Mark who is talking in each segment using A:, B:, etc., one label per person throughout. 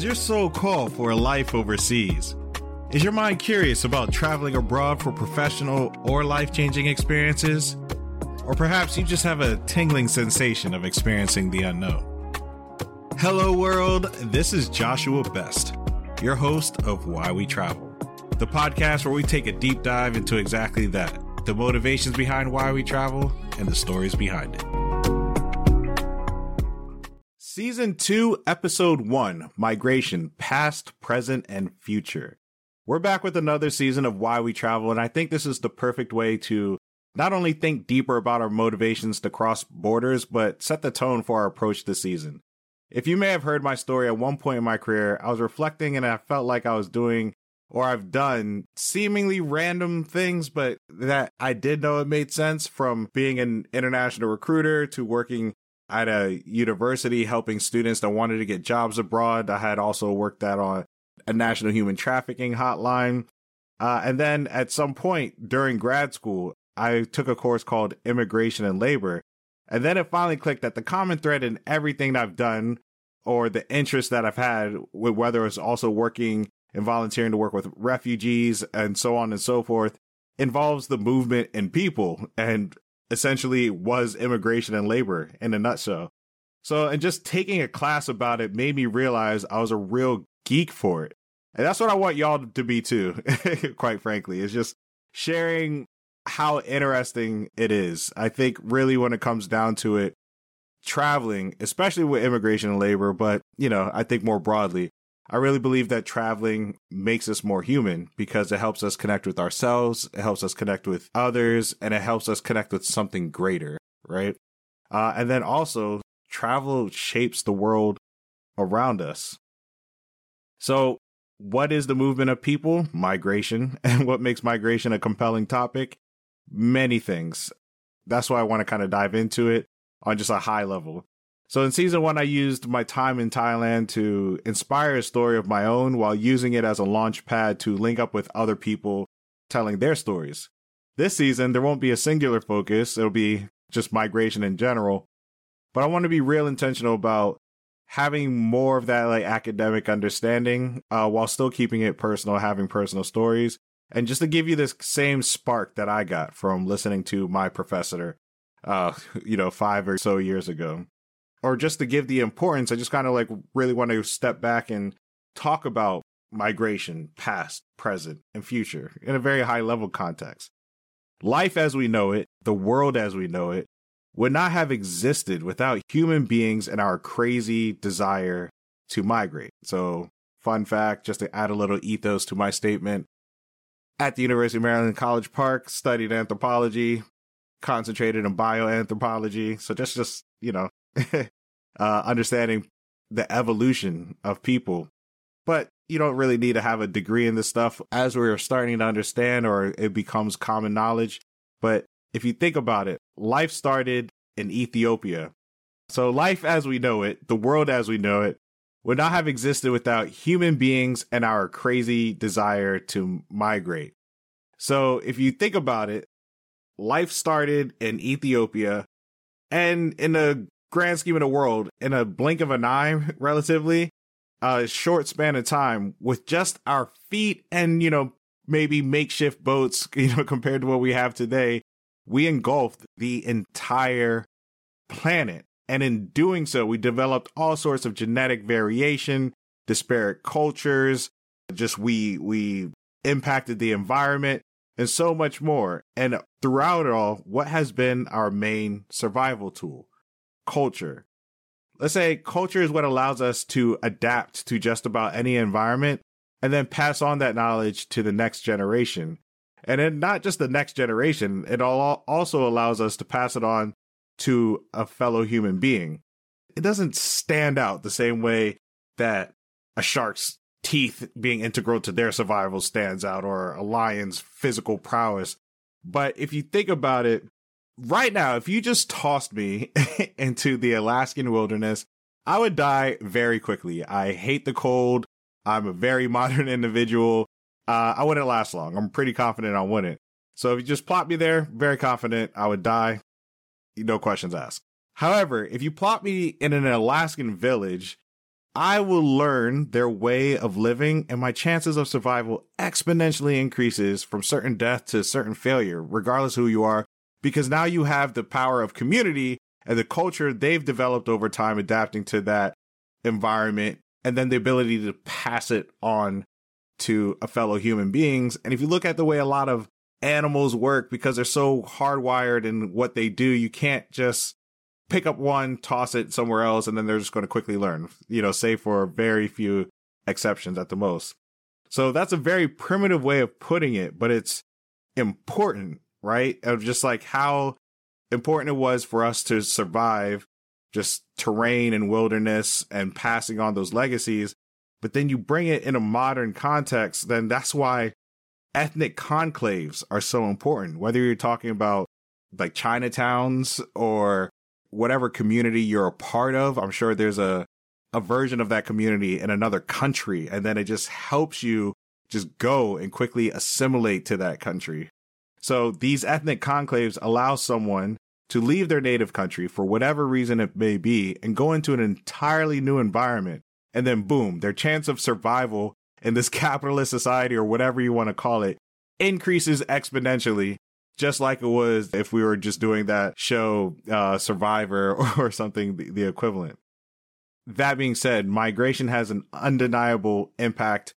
A: Does your soul call for a life overseas? Is your mind curious about traveling abroad for professional or life changing experiences? Or perhaps you just have a tingling sensation of experiencing the unknown. Hello, world. This is Joshua Best, your host of Why We Travel, the podcast where we take a deep dive into exactly that the motivations behind why we travel and the stories behind it. Season 2, Episode 1 Migration Past, Present, and Future. We're back with another season of Why We Travel, and I think this is the perfect way to not only think deeper about our motivations to cross borders, but set the tone for our approach this season. If you may have heard my story at one point in my career, I was reflecting and I felt like I was doing or I've done seemingly random things, but that I did know it made sense from being an international recruiter to working at a university helping students that wanted to get jobs abroad. I had also worked at on a national human trafficking hotline. Uh, and then at some point during grad school, I took a course called Immigration and Labor. And then it finally clicked that the common thread in everything that I've done or the interest that I've had, whether it's also working and volunteering to work with refugees and so on and so forth, involves the movement and people and essentially was immigration and labor in a nutshell. So, and just taking a class about it made me realize I was a real geek for it. And that's what I want y'all to be too, quite frankly, is just sharing how interesting it is. I think really when it comes down to it, traveling, especially with immigration and labor, but you know, I think more broadly, I really believe that traveling makes us more human because it helps us connect with ourselves, it helps us connect with others, and it helps us connect with something greater, right? Uh, and then also, travel shapes the world around us. So, what is the movement of people? Migration. And what makes migration a compelling topic? Many things. That's why I want to kind of dive into it on just a high level. So in season one, I used my time in Thailand to inspire a story of my own while using it as a launch pad to link up with other people telling their stories. This season, there won't be a singular focus. It'll be just migration in general. But I want to be real intentional about having more of that like academic understanding uh, while still keeping it personal, having personal stories. And just to give you this same spark that I got from listening to my professor, uh, you know, five or so years ago or just to give the importance, I just kind of like really want to step back and talk about migration, past, present, and future in a very high level context. Life as we know it, the world as we know it, would not have existed without human beings and our crazy desire to migrate. So, fun fact, just to add a little ethos to my statement, at the University of Maryland College Park, studied anthropology, concentrated in bioanthropology. So just, just, you know, uh, understanding the evolution of people. But you don't really need to have a degree in this stuff as we're starting to understand or it becomes common knowledge. But if you think about it, life started in Ethiopia. So life as we know it, the world as we know it, would not have existed without human beings and our crazy desire to migrate. So if you think about it, life started in Ethiopia and in a grand scheme of the world, in a blink of an eye, relatively, a short span of time, with just our feet and, you know, maybe makeshift boats, you know, compared to what we have today, we engulfed the entire planet. And in doing so, we developed all sorts of genetic variation, disparate cultures, just we, we impacted the environment and so much more. And throughout it all, what has been our main survival tool? Culture. Let's say culture is what allows us to adapt to just about any environment and then pass on that knowledge to the next generation. And then not just the next generation, it all also allows us to pass it on to a fellow human being. It doesn't stand out the same way that a shark's teeth being integral to their survival stands out or a lion's physical prowess. But if you think about it, right now, if you just tossed me into the Alaskan wilderness, I would die very quickly. I hate the cold. I'm a very modern individual. Uh, I wouldn't last long. I'm pretty confident I wouldn't. So if you just plop me there, very confident I would die. No questions asked. However, if you plop me in an Alaskan village, I will learn their way of living and my chances of survival exponentially increases from certain death to certain failure, regardless who you are, because now you have the power of community and the culture they've developed over time adapting to that environment and then the ability to pass it on to a fellow human beings. And if you look at the way a lot of animals work because they're so hardwired in what they do, you can't just pick up one, toss it somewhere else, and then they're just going to quickly learn, you know, save for very few exceptions at the most. So that's a very primitive way of putting it, but it's important, right? Of just like how important it was for us to survive just terrain and wilderness and passing on those legacies. But then you bring it in a modern context, then that's why ethnic conclaves are so important. Whether you're talking about like Chinatowns or whatever community you're a part of, I'm sure there's a, a version of that community in another country. And then it just helps you just go and quickly assimilate to that country. So these ethnic conclaves allow someone to leave their native country for whatever reason it may be and go into an entirely new environment. And then boom, their chance of survival in this capitalist society or whatever you want to call it increases exponentially just like it was if we were just doing that show uh, survivor or something the, the equivalent that being said migration has an undeniable impact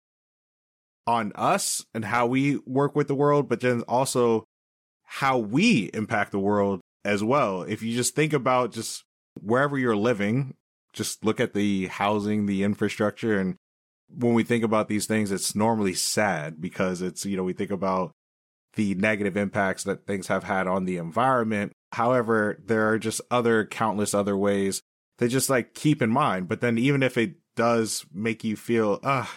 A: on us and how we work with the world but then also how we impact the world as well if you just think about just wherever you're living just look at the housing the infrastructure and when we think about these things, it's normally sad because it's, you know, we think about the negative impacts that things have had on the environment. However, there are just other countless other ways to just like keep in mind. But then even if it does make you feel, ah,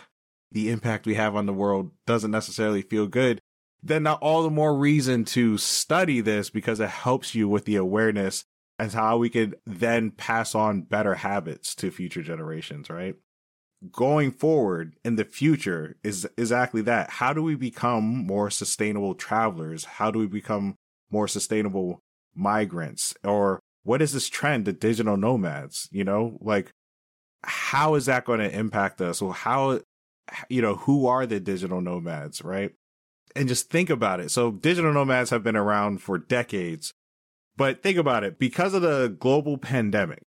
A: the impact we have on the world doesn't necessarily feel good, then all the more reason to study this because it helps you with the awareness as how we could then pass on better habits to future generations, right? going forward in the future is exactly that. How do we become more sustainable travelers? How do we become more sustainable migrants? Or what is this trend to digital nomads? You know, like how is that going to impact us? Or how, you know, who are the digital nomads, right? And just think about it. So digital nomads have been around for decades, but think about it. Because of the global pandemic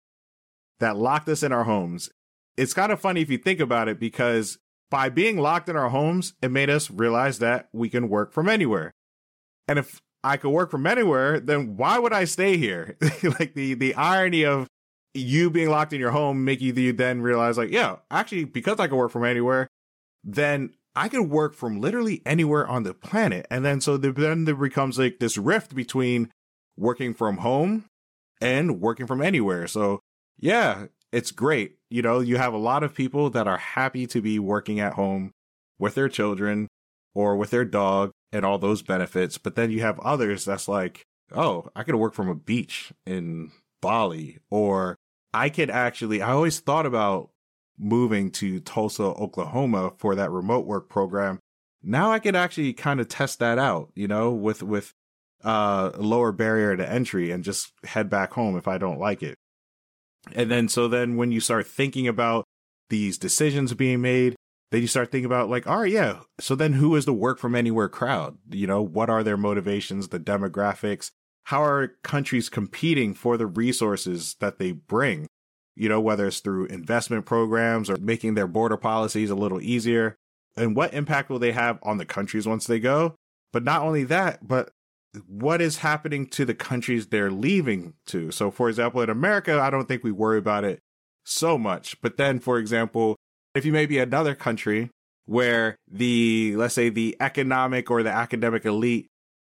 A: that locked us in our homes, it's kind of funny if you think about it because by being locked in our homes, it made us realize that we can work from anywhere. And if I could work from anywhere, then why would I stay here? like the the irony of you being locked in your home make you then realize like, yeah, actually because I can work from anywhere, then I could work from literally anywhere on the planet. And then so then there becomes like this rift between working from home and working from anywhere. So yeah, it's great. You know, you have a lot of people that are happy to be working at home with their children or with their dog and all those benefits. But then you have others that's like, oh, I could work from a beach in Bali, or I could actually, I always thought about moving to Tulsa, Oklahoma for that remote work program. Now I could actually kind of test that out, you know, with, with, uh, lower barrier to entry and just head back home if I don't like it. And then, so then when you start thinking about these decisions being made, then you start thinking about like, all right, yeah. So then who is the work from anywhere crowd? You know, what are their motivations, the demographics? How are countries competing for the resources that they bring? You know, whether it's through investment programs or making their border policies a little easier. And what impact will they have on the countries once they go? But not only that, but what is happening to the countries they're leaving to. So, for example, in America, I don't think we worry about it so much. But then, for example, if you may be another country where the, let's say, the economic or the academic elite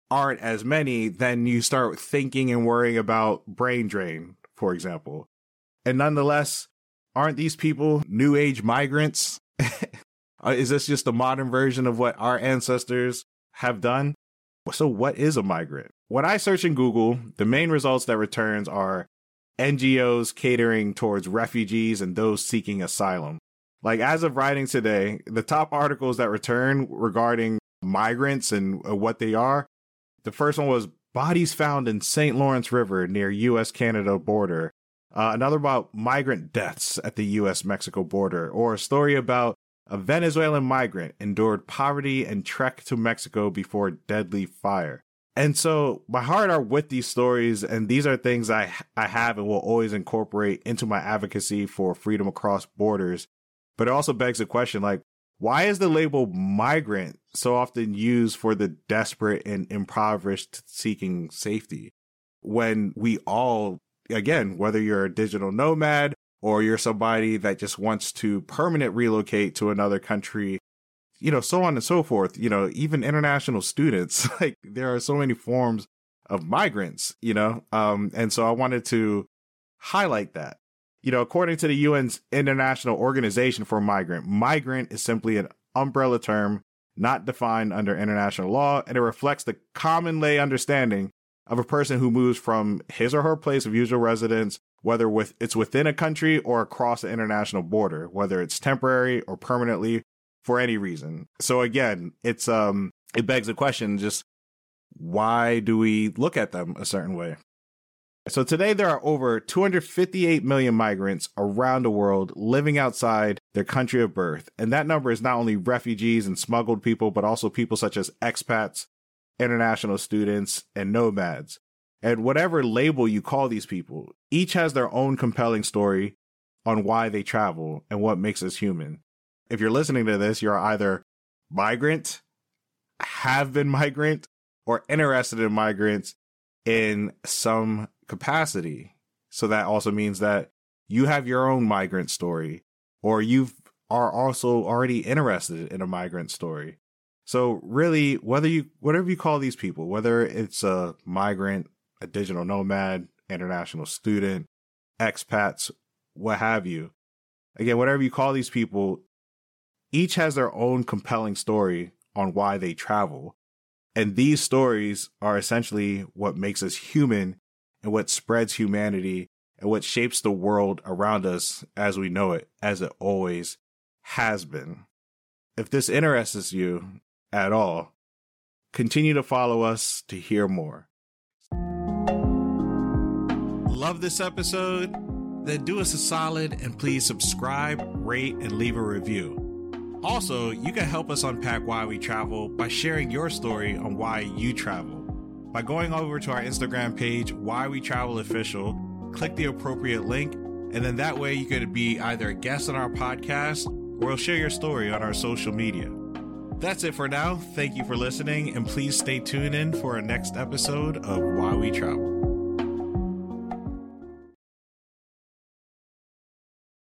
A: aren't as many, then you start thinking and worrying about brain drain, for example. And nonetheless, aren't these people new age migrants? Uh, is this just a modern version of what our ancestors have done? So, what is a migrant? When I search in Google, the main results that returns are NGOs catering towards refugees and those seeking asylum. Like, as of writing today, the top articles that return regarding migrants and uh, what they are the first one was bodies found in St. Lawrence River near US Canada border. Uh, another about migrant deaths at the US Mexico border, or a story about a Venezuelan migrant endured poverty and trek to Mexico before deadly fire. And so my heart are with these stories, and these are things I I have and will always incorporate into my advocacy for freedom across borders. But it also begs the question like, why is the label migrant so often used for the desperate and impoverished seeking safety? When we all, again, whether you're a digital nomad or you're somebody that just wants to permanent relocate to another country, you know, so on and so forth, you know, even international students, like there are so many forms of migrants, you know, um, and so I wanted to highlight that. You know, according to the UN's International Organization for Migrant, migrant is simply an umbrella term not defined under international law, and it reflects the common lay understanding of a person who moves from his or her place of usual residence, whether with it's within a country or across an international border, whether it's temporary or permanently for any reason. So again, it's um it begs the question just why do we look at them a certain way? So today there are over 258 million migrants around the world living outside their country of birth. And that number is not only refugees and smuggled people, but also people such as expats, international students, and nomads. And whatever label you call these people, each has their own compelling story on why they travel and what makes us human. If you're listening to this, you're either migrant, have been migrant, or interested in migrants in some capacity. So that also means that you have your own migrant story or you are also already interested in a migrant story. So really, whether you, whatever you call these people, whether it's a migrant, a digital nomad, international student, expats, what have you, again, whatever you call these people, each has their own compelling story on why they travel. And these stories are essentially what makes us human and what spreads humanity and what shapes the world around us as we know it, as it always has been. If this interests you at all, continue to follow us to hear more. Love this episode? Then do us a solid and please subscribe, rate, and leave a review. Also, you can help us unpack why we travel by sharing your story on why you travel by going over to our Instagram page, Why We Travel Official, click the appropriate link, and then that way you could be either a guest on our podcast or share your story on our social media. That's it for now. Thank you for listening, and please stay tuned in for our next episode of Why We Travel.